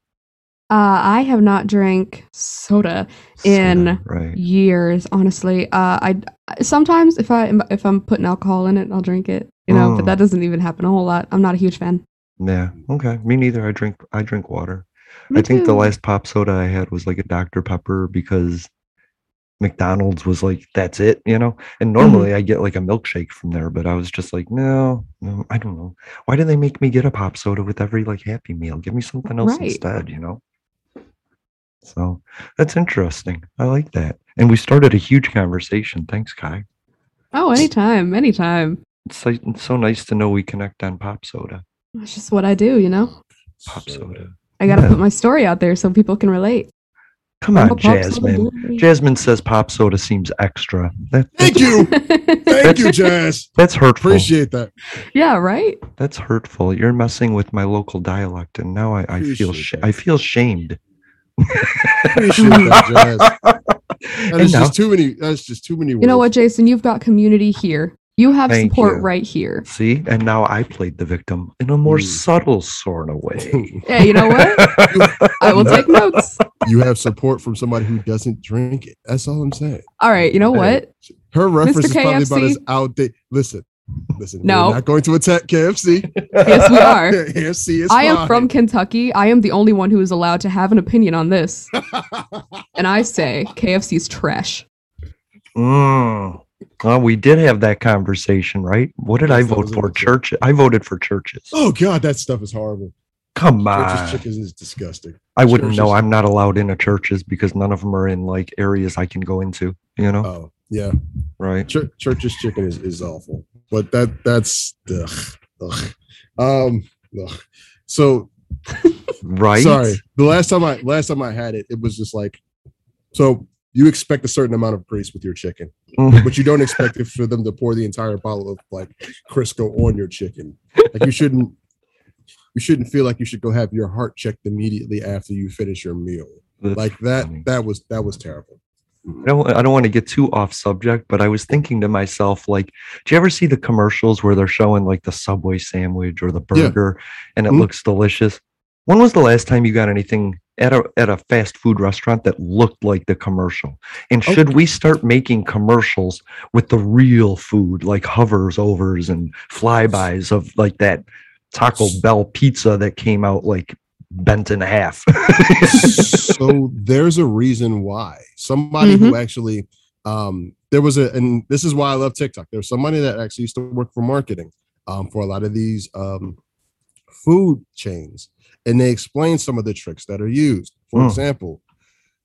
Uh, I have not drank soda in Soda, right. years, honestly. Uh, I sometimes if I if I'm putting alcohol in it, I'll drink it. You know, but Mm. that doesn't even happen a whole lot. I'm not a huge fan. Yeah. Okay. Me neither. I drink I drink water. Me I think the last pop soda I had was like a Dr. Pepper because McDonald's was like, that's it, you know? And Mm-hmm. normally I get like a milkshake from there, but I was just like, no, no, I don't know. Why do they make me get a pop soda with every like happy meal? Give me something else Right. instead, you know? So that's interesting. I like that. And we started a huge conversation. Thanks, Kai. Oh, anytime, anytime. It's, like, it's so nice to know we connect on pop soda. That's just what I do. You know, Pop soda. I gotta Yeah. put my story out there so people can relate. Come I'm on, Jasmine. Jasmine says pop soda seems extra. That, Thank you. Thank you, Jazz. that's hurtful. Appreciate that. yeah, right. That's hurtful. You're messing with my local dialect, and now I, I feel sh- I feel shamed. Appreciate that, Jazz. That and just too many. That's just too many words. You know what, Jason? You've got community here. You have Thank support you. right here. see, and now I played the victim in a more Mm. subtle sort of way. Yeah, you know what? I will take notes. you have support from somebody who doesn't drink it. That's all I'm saying. All right, you know Hey, what? Her reference is probably about KFC? as outdated. Listen, listen. No. we're not going to attack KFC. Yes, we are. KFC is I am from Kentucky. I am the only one who is allowed to have an opinion on this. And I say KFC is trash. Mm. Well, we did have that conversation, right? What did I Yes, that vote for? good Church. I voted for Church's. oh God, that stuff is horrible. Come Church's on. chicken is disgusting. I wouldn't know. I'm not allowed into churches because none of them are in like areas I can go into. You know, Oh yeah, right? Chur- Church's chicken is, is awful. But that that's ugh, ugh. um ugh. so Right. Sorry. The last time I last time I had it, it was just like so you expect a certain amount of grease with your chicken, Mm. but you don't expect it for them to pour the entire bottle of like Crisco on your chicken. Like you shouldn't you shouldn't feel like you should go have your heart checked immediately after you finish your meal. Like that that was that was terrible. I don't, I don't want to get too off subject, but I was thinking to myself, like, do you ever see the commercials where they're showing like the Subway sandwich or the Yeah. burger and it Mhm. looks delicious? When was the last time you got anything at a at a fast food restaurant that looked like the commercial? And Oh. should we start making commercials with the real food, like hovers overs and flybys of like that Taco Bell pizza that came out like bent in half? so there's a reason why somebody who actually um there was a and this is why i love tiktok there's somebody that actually used to work for marketing um for a lot of these um food chains and they explain some of the tricks that are used for Hmm. example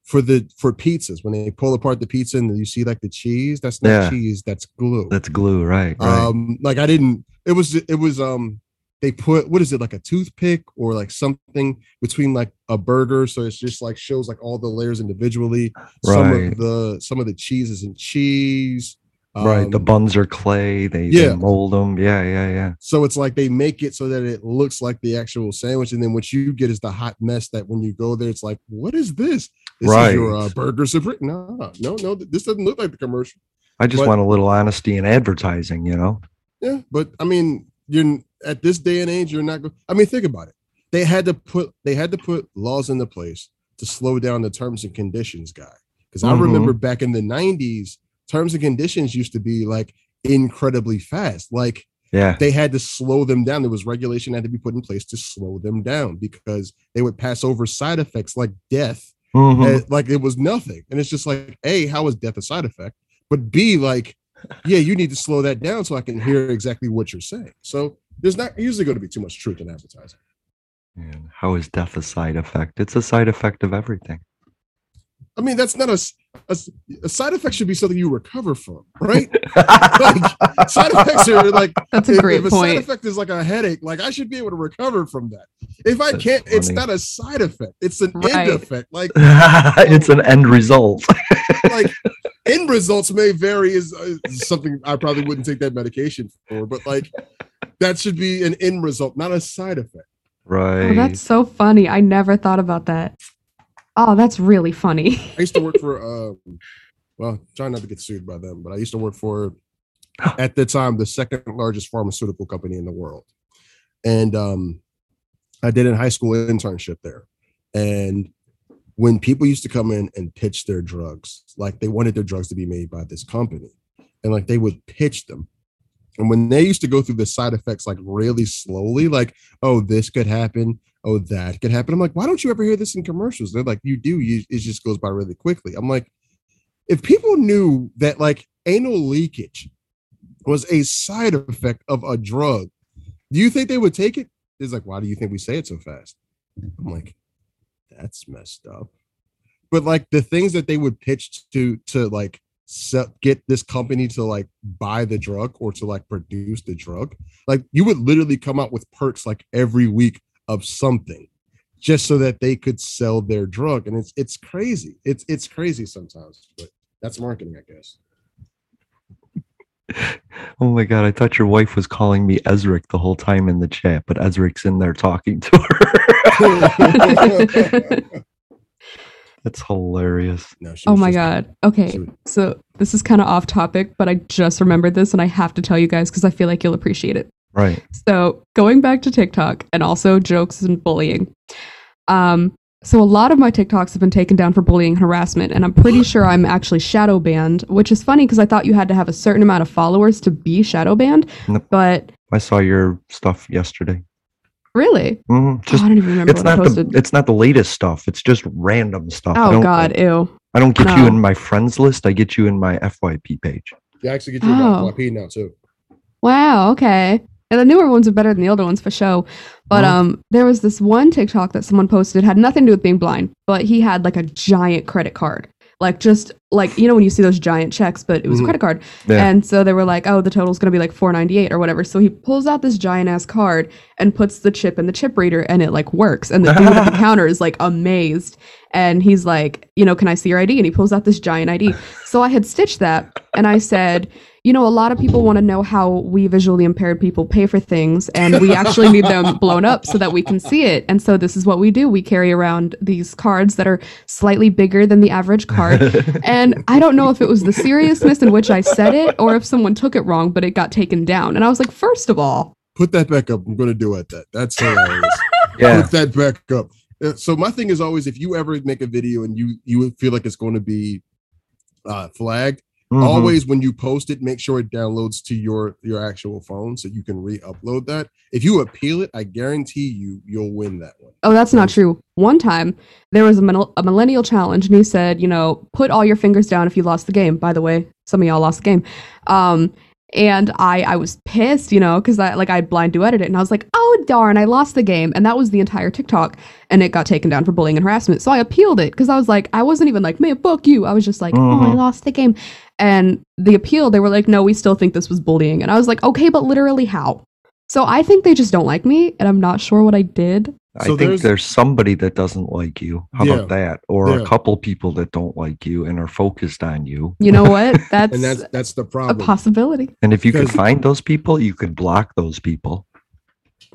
for the for pizzas when they pull apart the pizza and you see like the cheese that's not Yeah. cheese that's glue That's glue, right? Right. um like i didn't it was it was um they put what is it like a toothpick or like something between like a burger, so it's just like shows like all the layers individually. right. Some of the some of the cheese isn't cheese. right. The Um, buns are clay. They, yeah. they mold them. Yeah, yeah, yeah. So it's like they make it so that it looks like the actual sandwich, and then what you get is the hot mess that when you go there, it's like, what is this? This is your uh, Right. burger supreme? No, no, no. This doesn't look like the commercial. I just But- want a little honesty in advertising, you know? Yeah, but I mean, you're at this day and age, you're not. Go- I mean, think about it. They had to put they had to put laws into place to slow down the terms and conditions guy. Because I Mhm. remember back in the '90s, terms and conditions used to be like incredibly fast. Like Yeah. they had to slow them down. There was regulation had to be put in place to slow them down because they would pass over side effects like death, Mhm. and, like it was nothing. And it's just like, a, how is death a side effect? But b, like, yeah, you need to slow that down so I can hear exactly what you're saying. So there's not usually going to be too much truth in advertising. And how is death a side effect? It's a side effect of everything. I mean, that's not a a side effect should be something you recover from, right? like side effects are like That's a if, great if a side effect is like a headache, like I should be able to recover from that. If I That's can't, it's not a side effect; it's an Right. end effect. Like, it's an end result. like end results may vary. Is uh, something I probably wouldn't take that medication for, but like that should be an end result, not a side effect. right. Oh, that's so funny. I never thought about that. Oh, that's really funny. I used to work for, um, well, trying not to get sued by them, but I used to work for, at the time, the second largest pharmaceutical company in the world. And um, I did a high school internship there. And when people used to come in and pitch their drugs, like they wanted their drugs to be made by this company, and like they would pitch them. And when they used to go through the side effects like really slowly, like, oh, this could happen, oh, that could happen. I'm like, why don't you ever hear this in commercials? They're like, you do, you, it just goes by really quickly. I'm like, if people knew that like anal leakage was a side effect of a drug, do you think they would take it? It's like, why do you think we say it so fast? I'm like, that's messed up. But like the things that they would pitch to to like se- get this company to like buy the drug or to like produce the drug, like you would literally come out with perks like every week of something just so that they could sell their drug. And it's it's crazy. It's it's crazy sometimes but that's marketing i guess. Oh my god, I thought your wife was calling me Ezric the whole time in the chat, but Ezric's in there talking to her. That's hilarious. no, she oh my just- god. Okay. she was- So this is kind of off topic, but I just remembered this and I have to tell you guys because I feel like you'll appreciate it. Right. So going back to TikTok and also jokes and bullying. Um, so a lot of my TikToks have been taken down for bullying and harassment, and I'm pretty sure I'm actually shadow banned, which is funny because I thought you had to have a certain amount of followers to be shadow banned. Nope. But I saw your stuff yesterday. Really, Mhm, oh, I don't even remember it's what I not posted. the it's not the latest stuff. It's just random stuff. I oh don't, God, ew. I don't get you in my friends list. I get you in my FYP page. you actually get your Oh. FYP now too Wow, okay. And the newer ones are better than the older ones for sure. But Mhm. um there was this one TikTok that someone posted had nothing to do with being blind, but he had like a giant credit card. Like just like you know when you see those giant checks, but it was a Mhm. credit card. Yeah. And so they were like, "Oh, the total's going to be like 498 or whatever." So he pulls out this giant ass card and puts the chip in the chip reader and it like works. And the dude at the counter is like amazed and he's like, "You know, can I see your ID?" And he pulls out this giant ID. So I had stitched that and I said, you know, a lot of people want to know how we visually impaired people pay for things, and we actually need them blown up so that we can see it. And so this is what we do: we carry around these cards that are slightly bigger than the average card. And I don't know if it was the seriousness in which I said it, or if someone took it wrong, but it got taken down. And I was like, first of all, put that back up i'm gonna do it that that's hilarious yeah. put that back up Uh, so my thing is always if you ever make a video and you you feel like it's going to be uh flagged Mhm. always when you post it make sure it downloads to your your actual phone so you can re-upload that if you appeal it i guarantee you you'll win that one Oh, that's not true. One time there was a, mil- a millennial challenge, and he said, you know, put all your fingers down if you lost the game. By the way, some of y'all lost the game. Um, and I I was pissed, you know, because I like I blind duetted it, and I was like, oh darn, I lost the game, and that was the entire TikTok, and it got taken down for bullying and harassment. So I appealed it because I was like, I wasn't even like, man, fuck you. I was just like, oh, I Mhm. lost the game, and the appeal, they were like, no, we still think this was bullying, and I was like, okay, but literally how? So I think they just don't like me, and I'm not sure what I did. I So think there's- there's, somebody that doesn't like you. How Yeah. about that? Or Yeah. a couple people that don't like you and are focused on you. You know what? That's, And that's that's the problem. a possibility. And if you could find those people, you could block those people.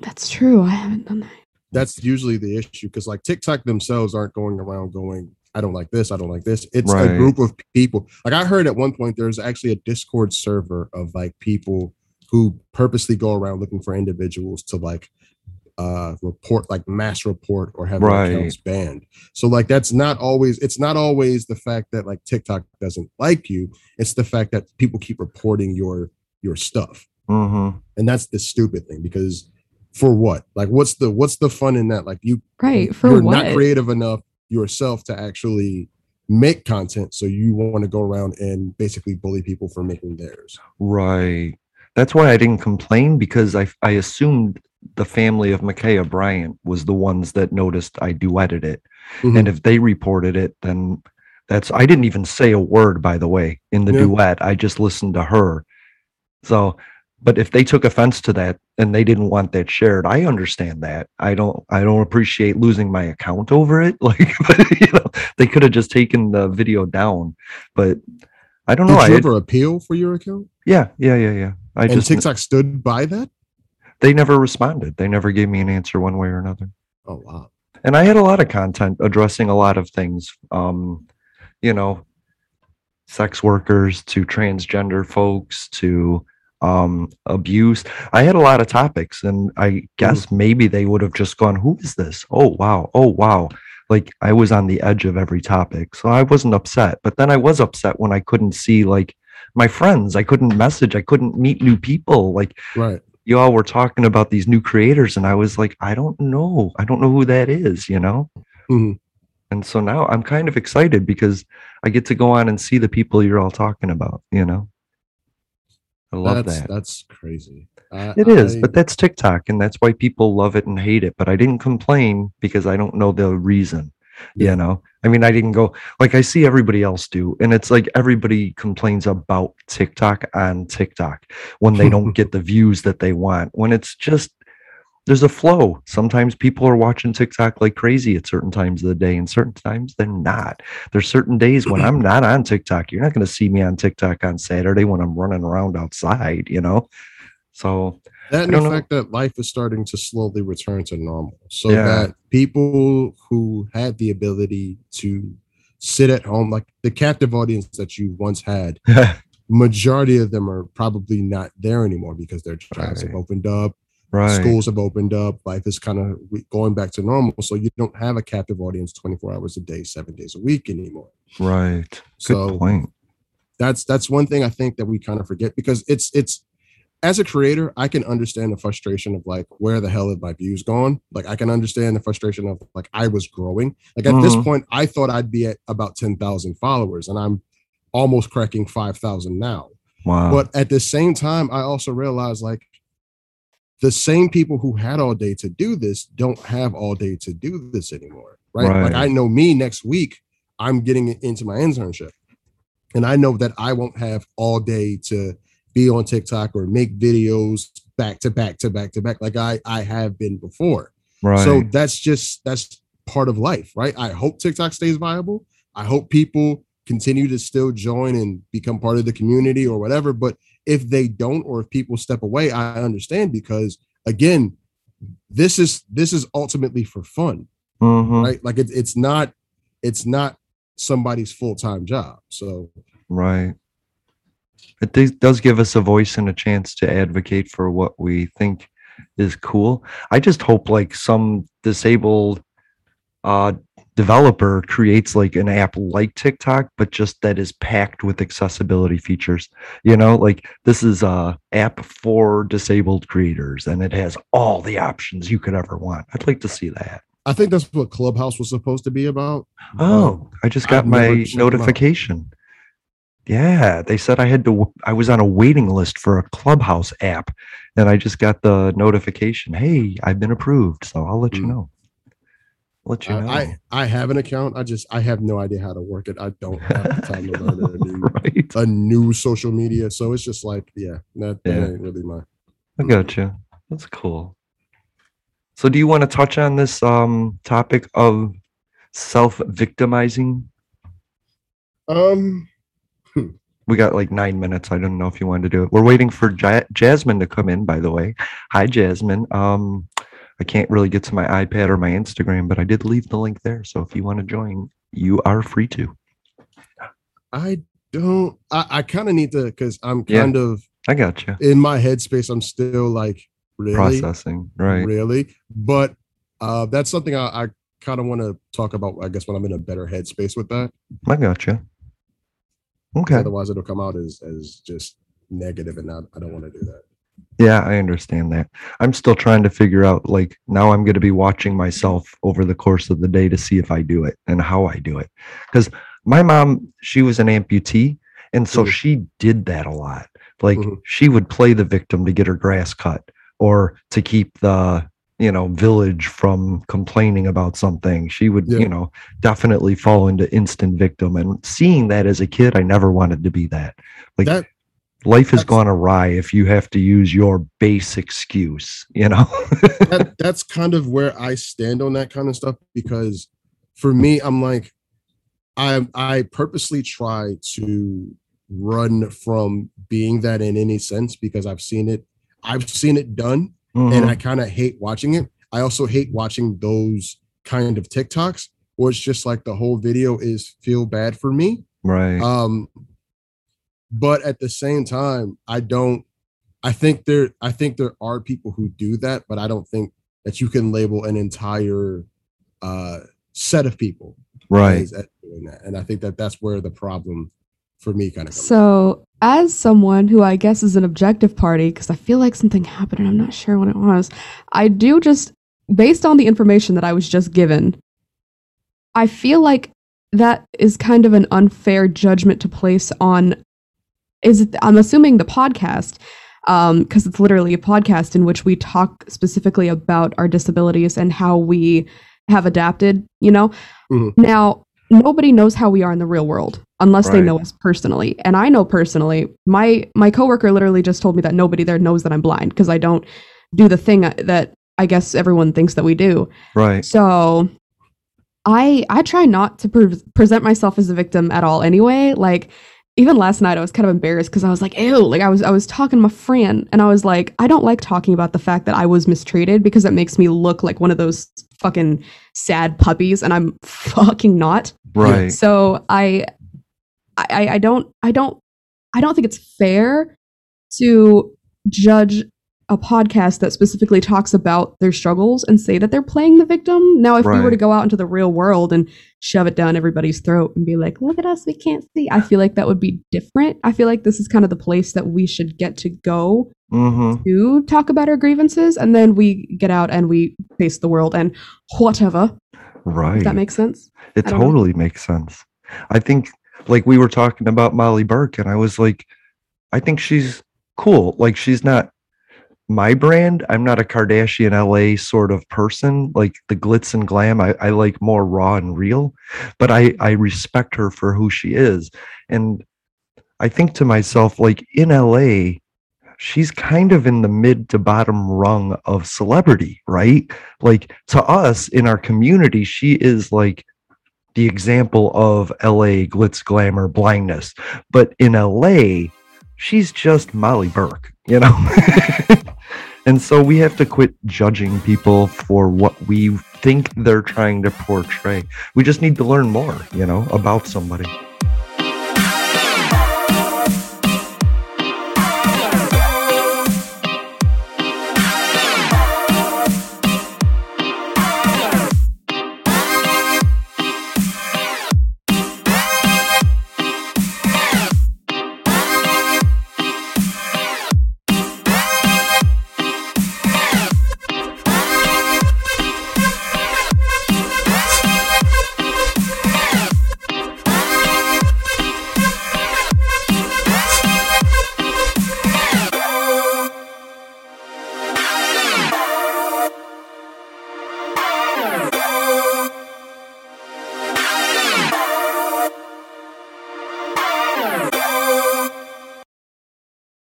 That's true. I haven't done that. That's usually the issue because like TikTok themselves aren't going around going, I don't like this, I don't like this. It's a group of people. Like I heard at one point there's actually a Discord server of like people who purposely go around looking for individuals to like uh report like mass report or have their Right. accounts banned. So like that's not always it's not always the fact that like TikTok doesn't like you. It's the fact that people keep reporting your your stuff. Mm-hmm. And that's the stupid thing because for what? Like what's the what's the fun in that? Like you Right. For you're what? not creative enough yourself to actually make content so you want to go around and basically bully people for making theirs Right. That's why I didn't complain because I I assumed the family of Ma'Khia Bryant was the ones that noticed I duetted it. Mhm. And if they reported it, then that's I didn't even say a word, by the way, in the Yeah. duet. I just listened to her. So but if they took offense to that and they didn't want that shared, I understand that. I don't I don't appreciate losing my account over it. Like but, you know, they could have just taken the video down. But I don't know. did you I, ever appeal for your account yeah, yeah, yeah, yeah. I and just tiktok stood by that they never responded. They never gave me an answer one way or another. oh wow And I had a lot of content addressing a lot of things. Um, you know, sex workers to transgender folks to um abuse. I had a lot of topics and I guess maybe they would have just gone, Who is this? Oh wow, oh wow. Like I was on the edge of every topic. So I wasn't upset. But then I was upset when I couldn't see like my friends. I couldn't message. I couldn't meet new people. Like right you all were talking about these new creators and i was like i don't know. I don't know who that is you know? Mhm. and so now i'm kind of excited because i get to go on and see the people you're all talking about you know? I love that's that. that's crazy. I- it is I- but that's tiktok and that's why people love it and hate it but i didn't complain because i don't know the reason. You know? I mean i didn't go like i see everybody else do and it's like everybody complains about tiktok on tiktok when they don't get the views that they want when it's just there's a flow. Sometimes people are watching tiktok like crazy at certain times of the day and certain times they're not. There's certain days when i'm not on tiktok. You're not going to see me on tiktok on saturday when i'm running around outside you know? So that and the know. fact that life is starting to slowly return to normal so Yeah. that people who had the ability to sit at home like the captive audience that you once had majority of them are probably not there anymore because their jobs have opened up right. schools have opened up life is kind of going back to normal so you don't have a captive audience 24 hours a day seven days a week anymore. Right. Good so point. that's that's one thing i think that we kind of forget because it's it's as a creator i can understand the frustration of like where the hell have my views gone? Like i can understand the frustration of like i was growing. Like at this Mhm. point i thought i'd be at about 10,000 followers and i'm almost cracking 5,000 now. Wow. But at the same time i also realized like the same people who had all day to do this don't have all day to do this anymore right, like i know me next week i'm getting into my internship and i know that i won't have all day to be on tiktok or make videos back to back to back to back like i i have been before right so that's just that's part of life, right? I hope TikTok stays viable. I hope people continue to still join and become part of the community or whatever. But if they don't, or if people step away, I understand because again, this is this is ultimately for fun, Mhm. right? Like it's it's not it's not somebody's full time job. So Right. It does- does give us a voice and a chance to advocate for what we think is cool. I just hope like some disabled uh developer creates like an app like TikTok but just that is packed with accessibility features. You know, like this is a app for disabled creators and it has all the options you could ever want. I'd like to see that. I think that's what Clubhouse was supposed to be about. Oh, I just got I've my checked 'em out. notification. Yeah, they said I had to. I was on a waiting list for a Clubhouse app, and I just got the notification. Hey, I've been approved, so I'll let you Mm. know. Let you know. I, I have an account. I just I have no idea how to work it. I don't have the time to learn a new right. a new social media. So it's just like, yeah, that, that Yeah. ain't really my I got you. That's cool. So do you want to touch on this um topic of self-victimizing? Um, We got like nine minutes. I don't know if you wanted to do it. We're waiting for ja- Jasmine to come in, by the way. Hi, Jasmine. Um, I can't really get to my iPad or my Instagram, but I did leave the link there. So if you want to join, you are free to. I don't. I, I kind of need to because I'm Yeah. kind of I got you. in my headspace. I'm still like really, Processing, right? really. But uh, that's something I, I kind of want to talk about. I guess when I'm in a better headspace with that. I got you. Okay. Otherwise, it'll come out as as just negative, and I, I don't want to do that. Yeah, I understand that. I'm still trying to figure out like now I'm going to be watching myself over the course of the day to see if I do it and how I do it. Cuz my mom, she was an amputee and so Mhm. she did that a lot. Like Mhm. she would play the victim to get her grass cut or to keep the you know village from complaining about something. She would Yeah. you know definitely fall into instant victim. And seeing that as a kid i never wanted to be that. Like That- life has gone awry if you have to use your base excuse you know? That that's kind of where I stand on that kind of stuff because for me, I'm like, I I purposely try to run from being that in any sense because I've seen it, I've seen it done, and Mhm. I kind of hate watching it. I also hate watching those kind of TikToks where it's just like the whole video is feel bad for me. right Um, but at the same time, I don't. I think there. I think there are people who do that, but I don't think that you can label an entire uh, set of people right as, as doing that. And I think that that's where the problem for me kind of comes. So, as someone who I guess is an objective party, because I feel like something happened and I'm not sure what it was, I do just, based on the information that I was just given, I feel like that is kind of an unfair judgment to place on. Is it, I'm assuming the podcast, because it's literally a podcast in which we talk specifically about our disabilities and how we have adapted. You know, Mhm. now nobody knows how we are in the real world unless they know us personally. And i know personally my my coworker literally just told me that nobody there knows that i'm blind because i don't do the thing uh, that i guess everyone thinks that we do. Right. So i i try not to pre- present myself as a victim at all anyway. Like even last night i was kind of embarrassed because i was like ew like i was i was talking to my friend and i was like i don't like talking about the fact that i was mistreated because it makes me look like one of those fucking sad puppies and i'm fucking not. Right. So I, I, I don't, I don't, I don't think it's fair to judge a podcast that specifically talks about their struggles and say that they're playing the victim. Now, if we were to go out into the real world and shove it down everybody's throat and be like, "Look at us, we can't see," I feel like that would be different. I feel like this is kind of the place that we should get to go hmm to talk about our grievances, and then we get out and we face the world and whatever. right If that makes sense. It don't know. totally makes sense. I think like we were talking about Molly Burke and I was like I think she's cool. Like she's not my brand. I'm not a Kardashian LA sort of person. Like the glitz and glam, I, I like more raw and real. But I I respect her for who she is. And I think to myself, like in LA, she's kind of in the mid to bottom rung of celebrity, right? Like to us in our community, she is like the example of LA glitz glamour blindness. But in LA, she's just Molly Burke, you know? and so we have to quit judging people for what we think they're trying to portray. We just need to learn more, you know, about somebody.